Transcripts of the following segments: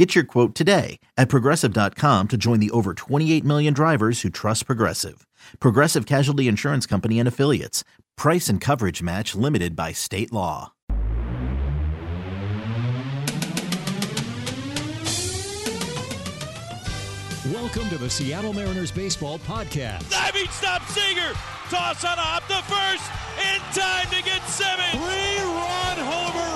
Get your quote today at progressive.com to join the over 28 million drivers who trust Progressive. Progressive Casualty Insurance Company and Affiliates. Price and coverage match limited by state law. Welcome to the Seattle Mariners Baseball Podcast. Diving stop Singer. Toss on off the first. In time to get Simmons. Three-run homer.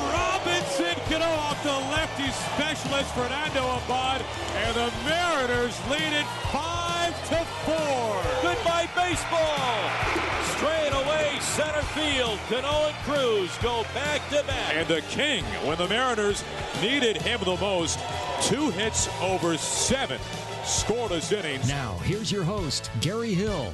Specialist Fernando Abad. And the Mariners lead it 5 to 4. Goodbye baseball. Straight away center field. Cano and Cruz go back to back. And the king, when the Mariners needed him the most, two hits over seven scoreless innings. Now, here's your host, Gary Hill.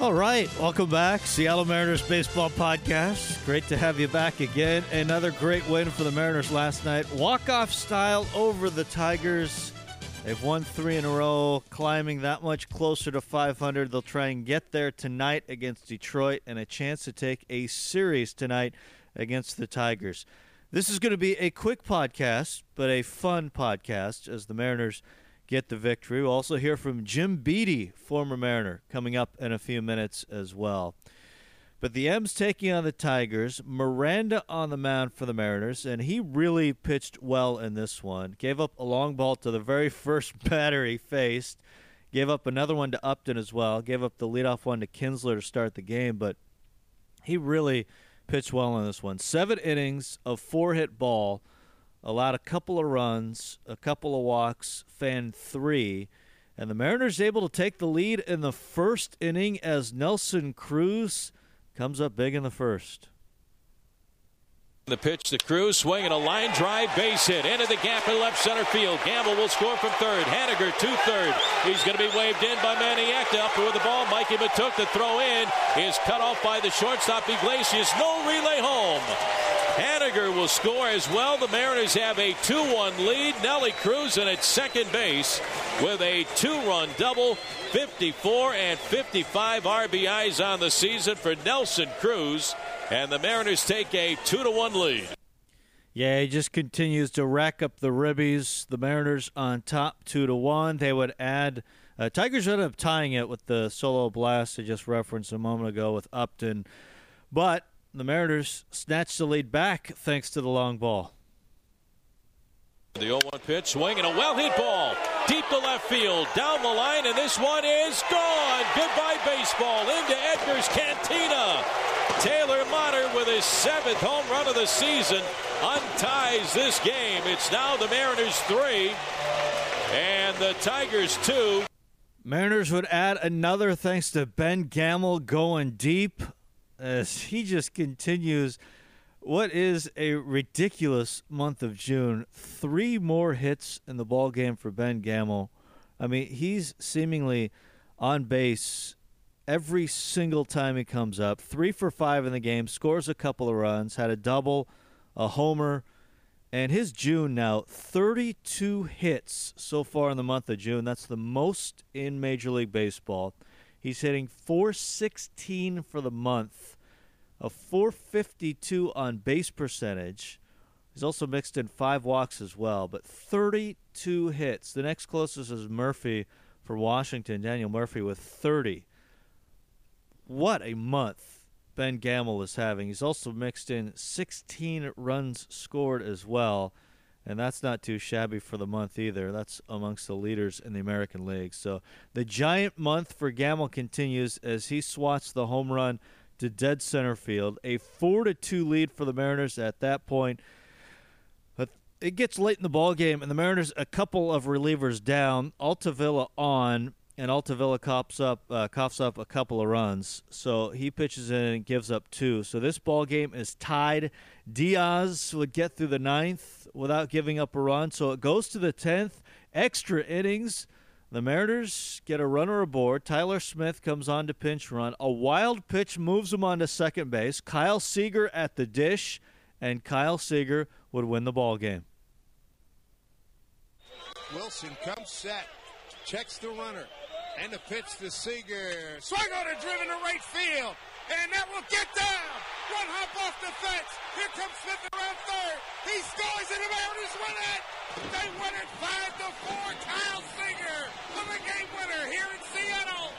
All right, welcome back, Seattle Mariners Baseball Podcast. Great to have you back again. Another great win for the Mariners last night. Walk-off style over the Tigers. They've won three in a row, climbing that much closer to 500. They'll try and get there tonight against Detroit and a chance to take a series tonight against the Tigers. This is going to be a quick podcast, but a fun podcast as the Mariners – get the victory. We'll also hear from Jim Beattie, former Mariner, coming up in a few minutes as well. But the M's taking on the Tigers. Miranda on the mound for the Mariners, and he really pitched well in this one. Gave up a long ball to the very first batter he faced. Gave up another one to Upton as well. Gave up the leadoff one to Kinsler to start the game, but he really pitched well in this one. Seven innings of four hit ball allowed a couple of runs, a couple of walks, fanned three, and the Mariners able to take the lead in the first inning as Nelson Cruz comes up big in the first. The pitch to Cruz, swinging a line drive, base hit into the gap in left center field. Gamel will score from third. Haniger to third. He's going to be waved in by Manny Acta. Up with the ball. Mikie Mahtook to throw in is cut off by the shortstop Iglesias. No relay home. Haniger will score as well. The Mariners have a 2-1 lead. Nelly Cruz in at second base with a two-run double. 54 and 55 RBIs on the season for Nelson Cruz. And the Mariners take a 2 to 1 lead. Yeah, he just continues to rack up the ribbies. The Mariners on top 2 to 1. They would add uh, Tigers ended up tying it with the solo blast I just referenced a moment ago with Upton. But the Mariners snatched the lead back thanks to the long ball. The 0 1 pitch, swing, and a well hit ball deep to left field, down the line, and this one is gone. Goodbye, baseball, into Edgar's Cantina. Taylor Motter with his seventh home run of the season unties this game. It's now the Mariners three and the Tigers two. Mariners would add another thanks to Ben Gamel going deep as he just continues what is a ridiculous month of June. Three more hits in the ball game for Ben Gamel. I mean, he's seemingly on base every single time he comes up. Three for five in the game, scores a couple of runs, had a double, a homer, and his June now 32 hits so far in the month of June. That's the most in Major League Baseball. He's hitting 416 for the month, a 452 on base percentage. He's also mixed in five walks as well, but 32 hits. The next closest is Murphy for Washington, Daniel Murphy with 30. What a month Ben Gamel is having. He's also mixed in 16 runs scored as well, and that's not too shabby for the month either. That's amongst the leaders in the American League. So the giant month for Gamel continues as he swats the home run to dead center field. A 4 to 2 lead for the Mariners at that point. But it gets late in the ball game, and the Mariners a couple of relievers down. Altavilla on and Altavilla coughs up uh, coughs up a couple of runs. So he pitches in and gives up two. So this ball game is tied. Diaz would get through the ninth without giving up a run. So it goes to the tenth. Extra innings. The Mariners get a runner aboard. Tyler Smith comes on to pinch run. A wild pitch moves him onto second base. Kyle Seager at the dish, and Kyle Seager would win the ball game. Wilson comes set, checks the runner, and the pitch to Seager. Swing on it, driven to right field, and that will get down. One hop off the fence. Here comes Smith around third. He scores, and the Mariners win it. They win it five to four. Kyle Seager the game winner here in Seattle.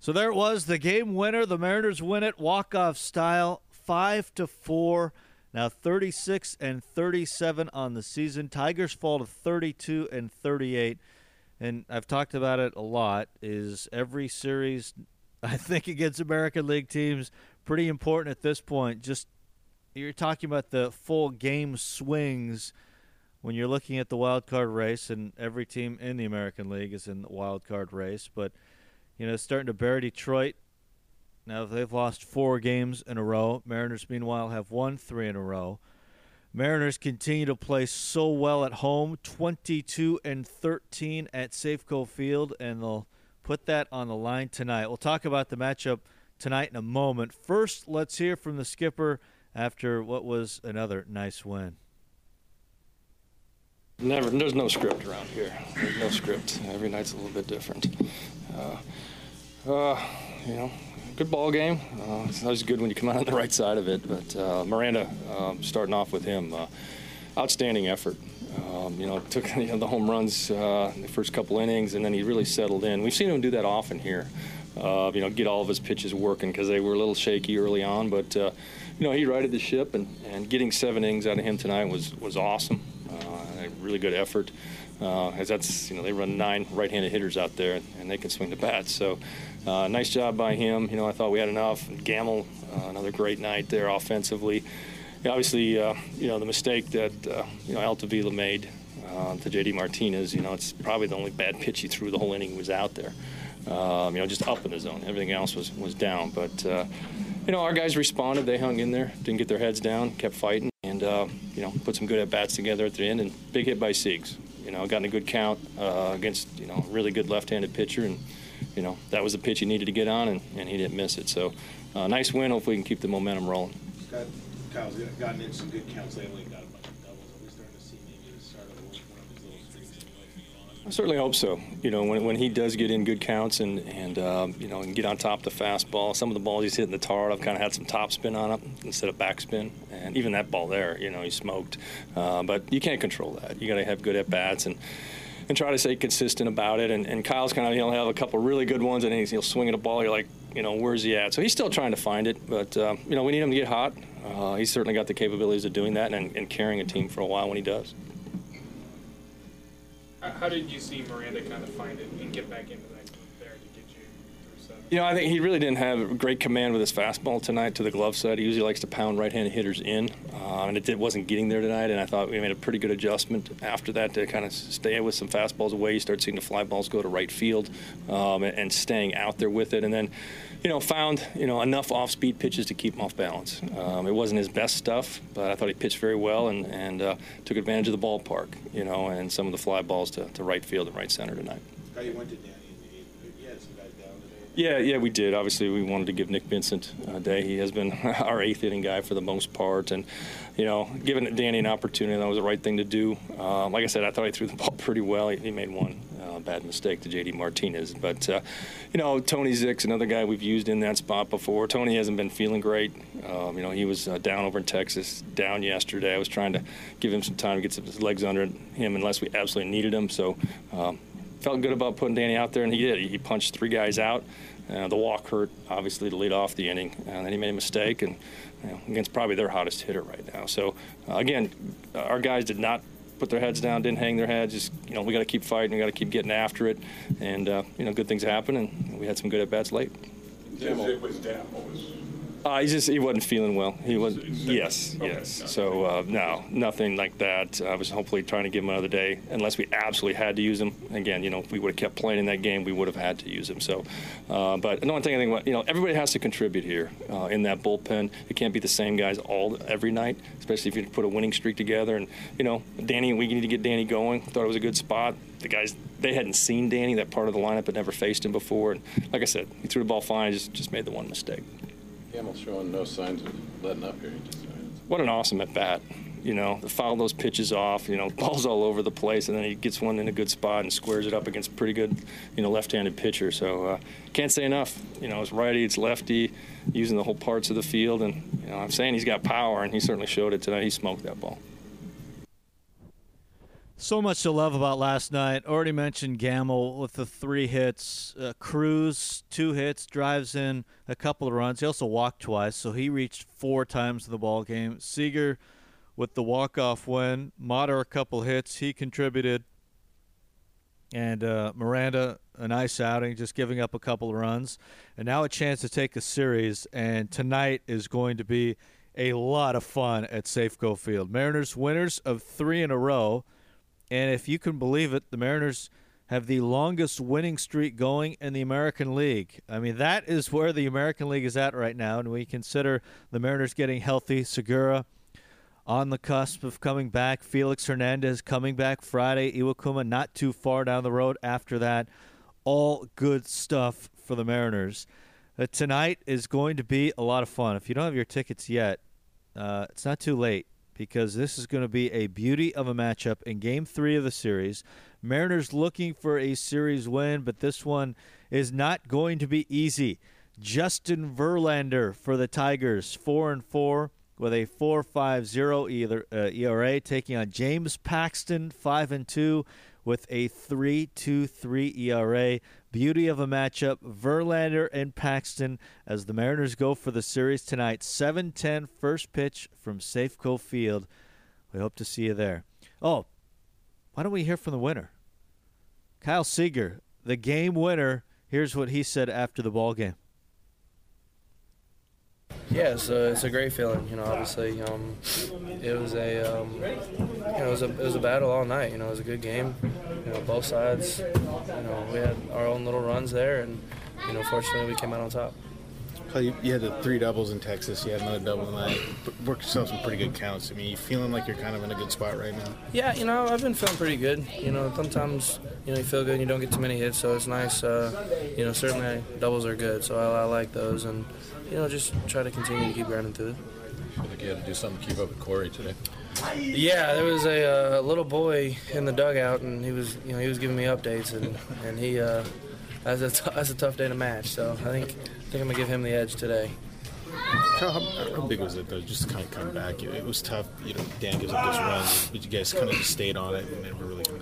So there it was, the game winner. The Mariners win it walk off style, five to four. Now 36 and 37 on the season. Tigers fall to 32 and 38. And I've talked about it a lot. Is every series, I think against American League teams, pretty important at this point. Just you're talking about the full game swings when you're looking at the wild card race, and every team in the American League is in the wild card race. But you know, starting to bury Detroit now they've lost four games in a row. Mariners, meanwhile, have won three in a row. Mariners continue to play so well at home, 22 and 13 at Safeco Field, and they'll put that on the line tonight. We'll talk about the matchup tonight in a moment. First, let's hear from the skipper after what was another nice win. Never, there's no script around here. There's no script. Every night's a little bit different. Uh, uh, you know, good ball game. Uh, it's always good when you come out on the right side of it. But uh, Miranda, um, starting off with him, uh, outstanding effort. Um, you know, took you know, the home runs uh, the first couple innings, and then he really settled in. We've seen him do that often here. Uh, you know, get all of his pitches working because they were a little shaky early on. But uh, you know, he righted the ship, and, and getting seven innings out of him tonight was was awesome. really good effort. Uh, as that's you know they run nine right-handed hitters out there and they can swing the bat. So uh, nice job by him. You know I thought we had enough. Gamel, uh, another great night there offensively. Obviously uh, you know the mistake that uh, you know Altavilla made uh, to JD Martinez. You know it's probably the only bad pitch he threw the whole inning was out there. Um, you know just up in the zone. Everything else was was down. But you know our guys responded. They hung in there. Didn't get their heads down. Kept fighting. And you know, put some good at bats together at the end, and big hit by Siegs you know, gotten a good count uh, against, you know, a really good left-handed pitcher. And, you know, that was the pitch he needed to get on, and, and he didn't miss it. So, uh, nice win. Hopefully we can keep the momentum rolling. Kyle's gotten in some good counts lately. Got a bunch of doubles. Are we starting to see maybe the start of one of his little streaks I certainly hope so. You know, when, when he does get in good counts and and um, you know and get on top of the fastball, some of the balls he's hitting the tar, I've kind of had some top spin on it instead of backspin, and even that ball there, you know, he smoked. Uh, but you can't control that. You got to have good at bats and. And try to stay consistent about it. And, and Kyle's kind of he'll have a couple really good ones, and he'll swing at a ball. You're like, you know, where's he at? So he's still trying to find it, but uh, you know, we need him to get hot. Uh, he's certainly got the capabilities of doing that and, and carrying a team for a while when he does. How did you see Miranda kind of find it and get back into that there to get you through seven? You know, I think he really didn't have great command with his fastball tonight to the glove side. He usually likes to pound right-handed hitters in, uh, and it did, wasn't getting there tonight. And I thought we made a pretty good adjustment after that to kind of stay with some fastballs away. You start seeing the fly balls go to right field, um, and, and staying out there with it, and then you know, found you know enough off-speed pitches to keep him off balance. Um, it wasn't his best stuff, but I thought he pitched very well and, and uh, took advantage of the ballpark, you know, and some of the fly balls to, to right field and right center tonight. How you went to Danny Yeah, yeah, we did. Obviously, we wanted to give Nick Vincent a day. He has been our eighth inning guy for the most part, and you know, giving Danny an opportunity, that was the right thing to do. Um, like I said, I thought he threw the ball pretty well. He, he made one uh, bad mistake to JD Martinez. But, uh, you know, Tony Zych, another guy we've used in that spot before. Tony hasn't been feeling great. Um, you know, he was uh, down over in Texas, down yesterday. I was trying to give him some time to get some, his legs under him unless we absolutely needed him. So, um, felt good about putting Danny out there, and he did. He punched three guys out. Uh, the walk hurt, obviously, to lead off the inning. And then he made a mistake, and you know, against probably their hottest hitter right now. So, uh, again, our guys did not put their heads down, didn't hang their heads. Just you know, we got to keep fighting. We got to keep getting after it, and uh, you know, good things happen. And we had some good at bats late. It was down. Was uh, he just he wasn't feeling well. He was yes, yes. So uh, no, nothing like that. I was hopefully trying to give him another day, unless we absolutely had to use him. Again, you know, if we would have kept playing in that game, we would have had to use him. So, uh, but the one thing I think, about, you know, everybody has to contribute here uh, in that bullpen. It can't be the same guys all every night, especially if you put a winning streak together. And you know, Danny, we need to get Danny going. Thought it was a good spot. The guys they hadn't seen Danny. That part of the lineup had never faced him before. And like I said, he threw the ball fine. Just just made the one mistake. Showing no signs of letting up here. What an awesome at bat. You know, foul those pitches off. You know, balls all over the place, and then he gets one in a good spot and squares it up against a pretty good, you know, left-handed pitcher. So uh, can't say enough. You know, it's righty, it's lefty, using the whole parts of the field, and you know, I'm saying he's got power, and he certainly showed it tonight. He smoked that ball. So much to love about last night. Already mentioned Gamel with the three hits. Uh, Cruz, two hits, drives in a couple of runs. He also walked twice, so he reached four times in the ball game. Seager with the walk-off win. Motter a couple hits. He contributed. And uh, Miranda, a nice outing, just giving up a couple of runs. And now a chance to take a series. And tonight is going to be a lot of fun at Safeco Field. Mariners winners of three in a row – and if you can believe it, the Mariners have the longest winning streak going in the American League. I mean, that is where the American League is at right now. And we consider the Mariners getting healthy. Segura on the cusp of coming back. Felix Hernandez coming back Friday. Iwakuma not too far down the road after that. All good stuff for the Mariners. Uh, tonight is going to be a lot of fun. If you don't have your tickets yet, uh, it's not too late because this is going to be a beauty of a matchup in game three of the series. Mariners looking for a series win, but this one is not going to be easy. Justin Verlander for the Tigers, four and four with a 4.50 uh, ERA, taking on James Paxton, five and two with a 3.23 ERA. Beauty of a matchup, Verlander and Paxton as the Mariners go for the series tonight. 7-10 first pitch from Safeco Field. We hope to see you there. Oh, why don't we hear from the winner? Kyle Seager, the game winner. Here's what he said after the ball game. Yeah, it's a, it's a great feeling. You know, obviously, um, it was a um, you know it was a it was a battle all night. You know, it was a good game. You know, both sides. You know, we had our own little runs there, and you know, fortunately, we came out on top. You, you had the three doubles in Texas. You had another double tonight. Worked yourself some pretty good counts. I mean, you feeling like you're kind of in a good spot right now? Yeah, you know, I've been feeling pretty good. You know, sometimes you know you feel good and you don't get too many hits, so it's nice. Uh, you know, certainly doubles are good, so I, I like those and you know, just try to continue to keep grinding through it. I feel like you had to do something to keep up with Corey today. Yeah, there was a, uh, little boy in the dugout, and he was, you know, he was giving me updates, and and he, uh, that's a t- that's a tough day to match. So I think I think I'm gonna give him the edge today. How, how, big was it though? Just to kind of come back. It, it was tough. You know, Dan gives up those runs, but you guys kind of just stayed on it and never really kind of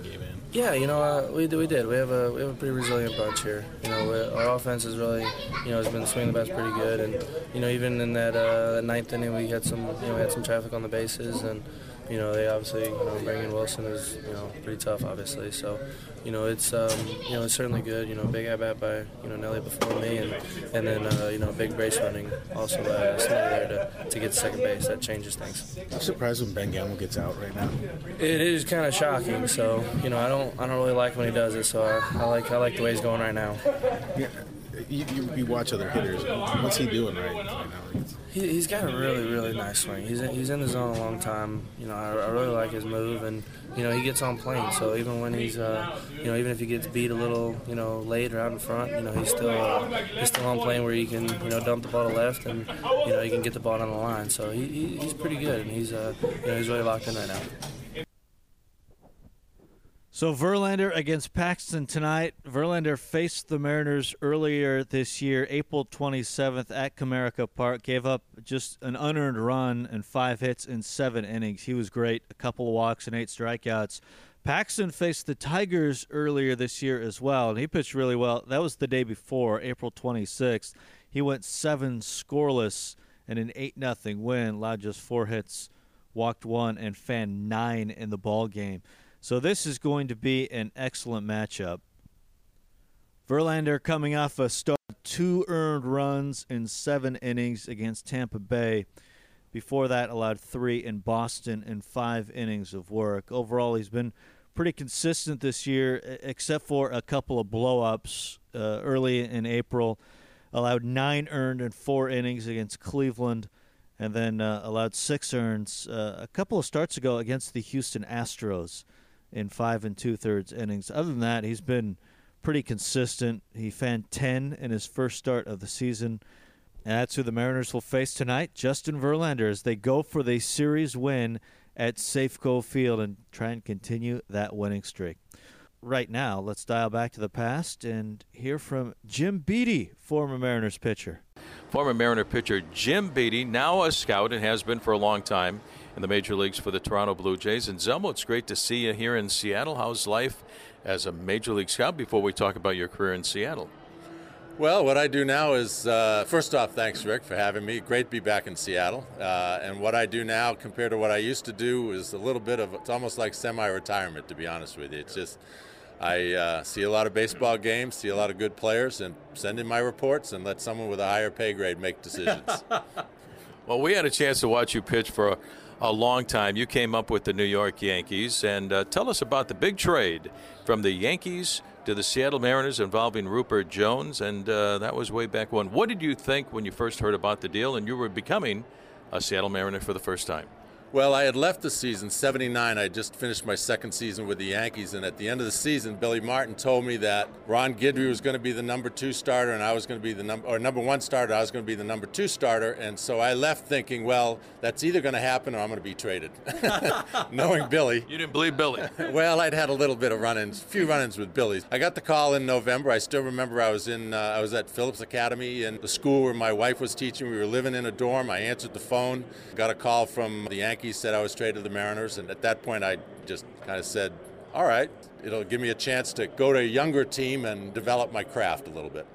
gave in. Yeah, you know, uh, we, we did. We have a we have a pretty resilient bunch here. You know, our offense is really, you know, has been swinging the bats pretty good, and you know, even in that, uh, that ninth inning, we had some, you know, we had some traffic on the bases, and you know, they obviously, you know, bringing Wilson is, you know, pretty tough, obviously. So, you know, it's, um, you know, it's certainly good. You know, big at bat by, you know, Nelly before me, and and then, uh, you know, big base running also by Smitty there to, to get to second base. That changes things. I'm surprised when Ben Gamel gets out right now. It is kind of shocking. So, you know, I don't, I don't really like when he does it. So I, I like, I like the way he's going right now. Yeah. You, you, you watch other hitters. What's he doing right, right now? He, has got a really, really nice swing. He's in, he's in the zone a long time. You know, I, I really like his move, and you know he gets on plane. So even when he's, uh, you know, even if he gets beat a little, you know, late or out in front, you know, he's still uh, he's still on plane where he can, you know, dump the ball to left, and you know he can get the ball on the line. So he, he he's pretty good, and he's, uh, you know, he's really locked in right now. So Verlander against Paxton tonight. Verlander faced the Mariners earlier this year, April 27th at Comerica Park. Gave up just an unearned run and five hits in seven innings. He was great. A couple of walks and eight strikeouts. Paxton faced the Tigers earlier this year as well, and he pitched really well. That was the day before, April 26th. He went seven scoreless and an eight nothing win. Allowed just four hits, walked one, and fanned nine in the ball game. So this is going to be an excellent matchup. Verlander coming off a start, two earned runs in seven innings against Tampa Bay. Before that, allowed three in Boston in five innings of work. Overall, he's been pretty consistent this year, except for a couple of blowups uh, early in April. Allowed nine earned in four innings against Cleveland, and then uh, allowed six earns uh, a couple of starts ago against the Houston Astros in five and two thirds innings. Other than that, he's been pretty consistent. He fanned 10 in his first start of the season. And that's who the Mariners will face tonight, Justin Verlander, as they go for the series win at Safeco Field and try and continue that winning streak. Right now, let's dial back to the past and hear from Jim Beattie, former Mariners pitcher. Former Mariner pitcher Jim Beattie, now a scout and has been for a long time in the major leagues for the Toronto Blue Jays. And Zelmo, it's great to see you here in Seattle. How's life as a major league scout before we talk about your career in Seattle? Well, what I do now is, uh, first off, thanks, Rick, for having me. Great to be back in Seattle. Uh, and what I do now compared to what I used to do is a little bit of, it's almost like semi retirement, to be honest with you. It's just, I uh, see a lot of baseball games, see a lot of good players, and send in my reports and let someone with a higher pay grade make decisions. well, we had a chance to watch you pitch for a, long time. You came up with the New York Yankees, and uh, tell us about the big trade from the Yankees to the Seattle Mariners involving Rupert Jones, and uh, that was way back when. What did you think when you first heard about the deal and you were becoming a Seattle Mariner for the first time? Well, I had left the season, 79. I just finished my second season with the Yankees, and at the end of the season, Billy Martin told me that Ron Guidry was going to be the number two starter, and I was going to be the number, or number one starter, I was going to be the number two starter. And so I left thinking, well, that's either going to happen or I'm going to be traded. Knowing Billy. You didn't believe Billy? well, I'd had a little bit of run ins, a few run ins with Billy. I got the call in November. I still remember I was in, uh, I was at Phillips Academy in the school where my wife was teaching. We were living in a dorm. I answered the phone, got a call from the Yankees Yankees said I was traded to the Mariners, and at that point I just kind of said, all right, it'll give me a chance to go to a younger team and develop my craft a little bit.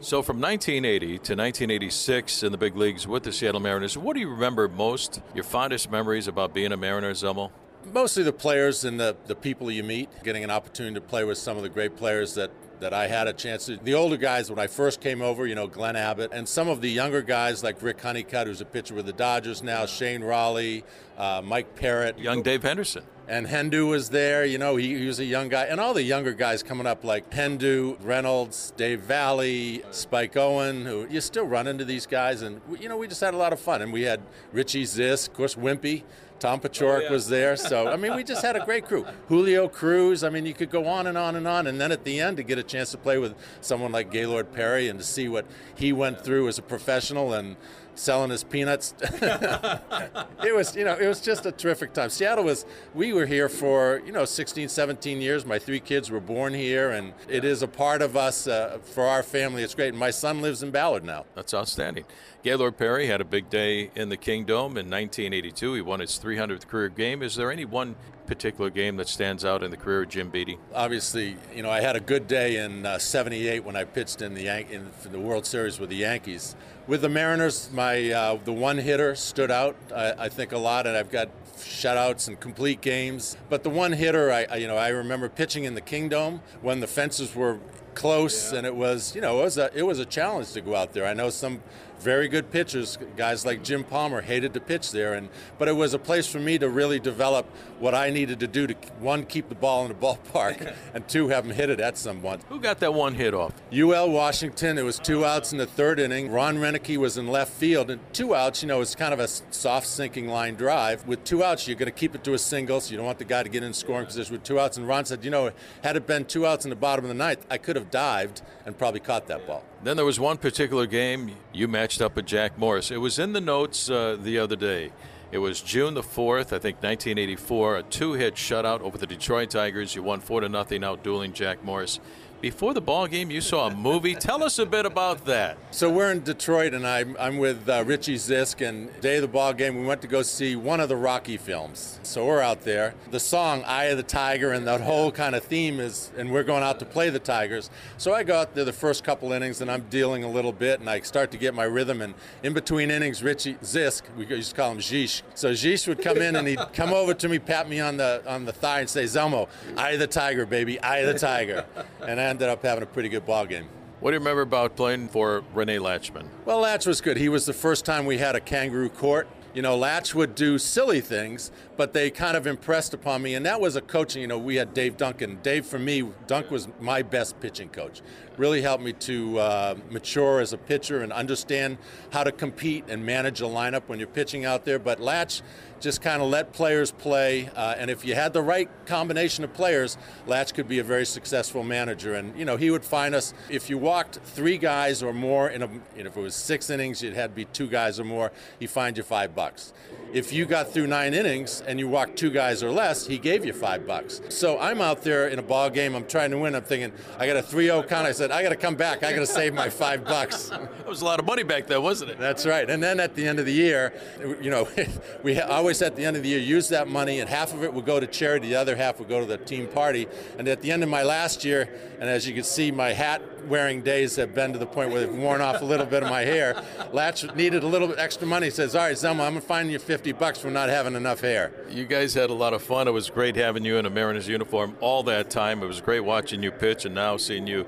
So from 1980 to 1986 in the big leagues with the Seattle Mariners, what do you remember most, your fondest memories about being a Mariner, Zelmo? Mostly the players and the, the people you meet, getting an opportunity to play with some of the great players that that I had a chance to. The older guys, when I first came over, you know, Glenn Abbott, and some of the younger guys like Rick Honeycutt, who's a pitcher with the Dodgers now, Shane Rawley, uh, Mike Parrott. Young Dave Henderson. And Hendu was there, you know, he, he, was a young guy. And all the younger guys coming up like Hendu, Reynolds, Dave Valle, Spike Owen, who you still run into these guys. And, you know, we just had a lot of fun. And we had Richie Zisk, of course, Wimpy. Tom Paciorek oh, yeah. was there. So, I mean, we just had a great crew. Julio Cruz, I mean, you could go on and on and on. And then at the end, to get a chance to play with someone like Gaylord Perry and to see what he went through as a professional and selling his peanuts. it was, you know, it was just a terrific time. Seattle was, we were here for, you know, 16, 17 years. My three kids were born here, and it is a part of us uh, for our family. It's great. And my son lives in Ballard now. That's outstanding. Gaylord Perry had a big day in the Kingdome in 1982. He won his 300th career game. Is there any one particular game that stands out in the career of Jim Beattie? Obviously, you know, I had a good day in '78 uh, when I pitched in the Yan- in the World Series with the Yankees. With the Mariners, my uh, the one hitter stood out. I, I, think a lot, and I've got shutouts and complete games. But the one hitter, I, I you know, I remember pitching in the Kingdome when the fences were close, yeah. and it was you know it was a it was a challenge to go out there. I know some very good pitchers, guys like Jim Palmer hated to pitch there, and but it was a place for me to really develop what I needed to do to one keep the ball in the ballpark, and two have them hit it at someone. Who got that one hit off? UL Washington. It was two outs in the third inning. Ron Roenicke was in left field, and two outs. You know, it's kind of a soft sinking line drive. With two outs, you're going to keep it to a single, so you don't want the guy to get in scoring position with two outs. And Ron said, you know, had it been two outs in the bottom of the ninth, I could have dived and probably caught that ball. Then there was one particular game you matched up with Jack Morris. It was in the notes uh, the other day. It was June the 4th, I think 1984, a two hit shutout over the Detroit Tigers. You won 4 to nothing out dueling Jack Morris. Before the ball game, you saw a movie. Tell us a bit about that. So we're in Detroit, and I'm, I'm with uh, Richie Zisk. And day of the ball game, we went to go see one of the Rocky films. So we're out there. The song "Eye of the Tiger" and that whole kind of theme is, and we're going out to play the Tigers. So I go out there the first couple innings, and I'm dealing a little bit, and I start to get my rhythm. And in between innings, Richie Zisk, we used to call him Zish. So Zish would come in, and he'd come over to me, pat me on the on the thigh, and say, "Zelmo, eye of the tiger, baby, eye of the tiger." And I ended up having a pretty good ball game. What do you remember about playing for Rene Lachemann? Well, Latch was good. He was the first time we had a kangaroo court. you know, Latch would do silly things, but they kind of impressed upon me. And that was a coaching, you know, we had Dave Duncan. Dave, for me, Dunk was my best pitching coach. Really helped me to uh, mature as a pitcher and understand how to compete and manage a lineup when you're pitching out there. But Latch just kind of let players play. Uh, and if you had the right combination of players, Latch could be a very successful manager. And, you know, he would find us, if you walked three guys or more, in a, if it was six innings, it had to be two guys or more, he find you five bucks. If you got through nine innings and you walked two guys or less, he gave you five bucks. So I'm out there in a ball game, I'm trying to win, I'm thinking, I got a 3 0 count. I said, I got to come back, I got to save my five bucks. that was a lot of money back then, wasn't it? That's right. And then at the end of the year, you know, we always at the end of the year use that money, and half of it would go to charity, the other half would go to the team party. And at the end of my last year, and as you can see, my hat wearing days have been to the point where they've worn off a little bit of my hair. Latch needed a little bit extra money. He says, All right, Zelma, I'm to find you 50 bucks for not having enough hair. You guys had a lot of fun. It was great having you in a Mariners uniform all that time. It was great watching you pitch and now seeing you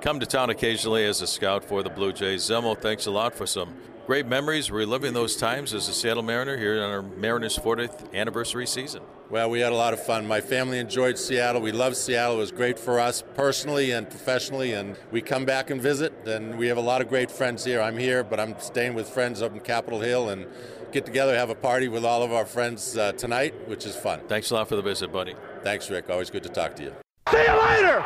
come to town occasionally as a scout for the Blue Jays. Zelmo, thanks a lot for some great memories, reliving those times as a Seattle Mariner here on our Mariners 40th anniversary season. Well, we had a lot of fun. My family enjoyed Seattle. We love Seattle. It was great for us personally and professionally, and we come back and visit. And we have a lot of great friends here. I'm here, but I'm staying with friends up in Capitol Hill and get together, have a party with all of our friends uh, tonight, which is fun. Thanks a lot for the visit, buddy. Thanks, Rick. Always good to talk to you. See you later!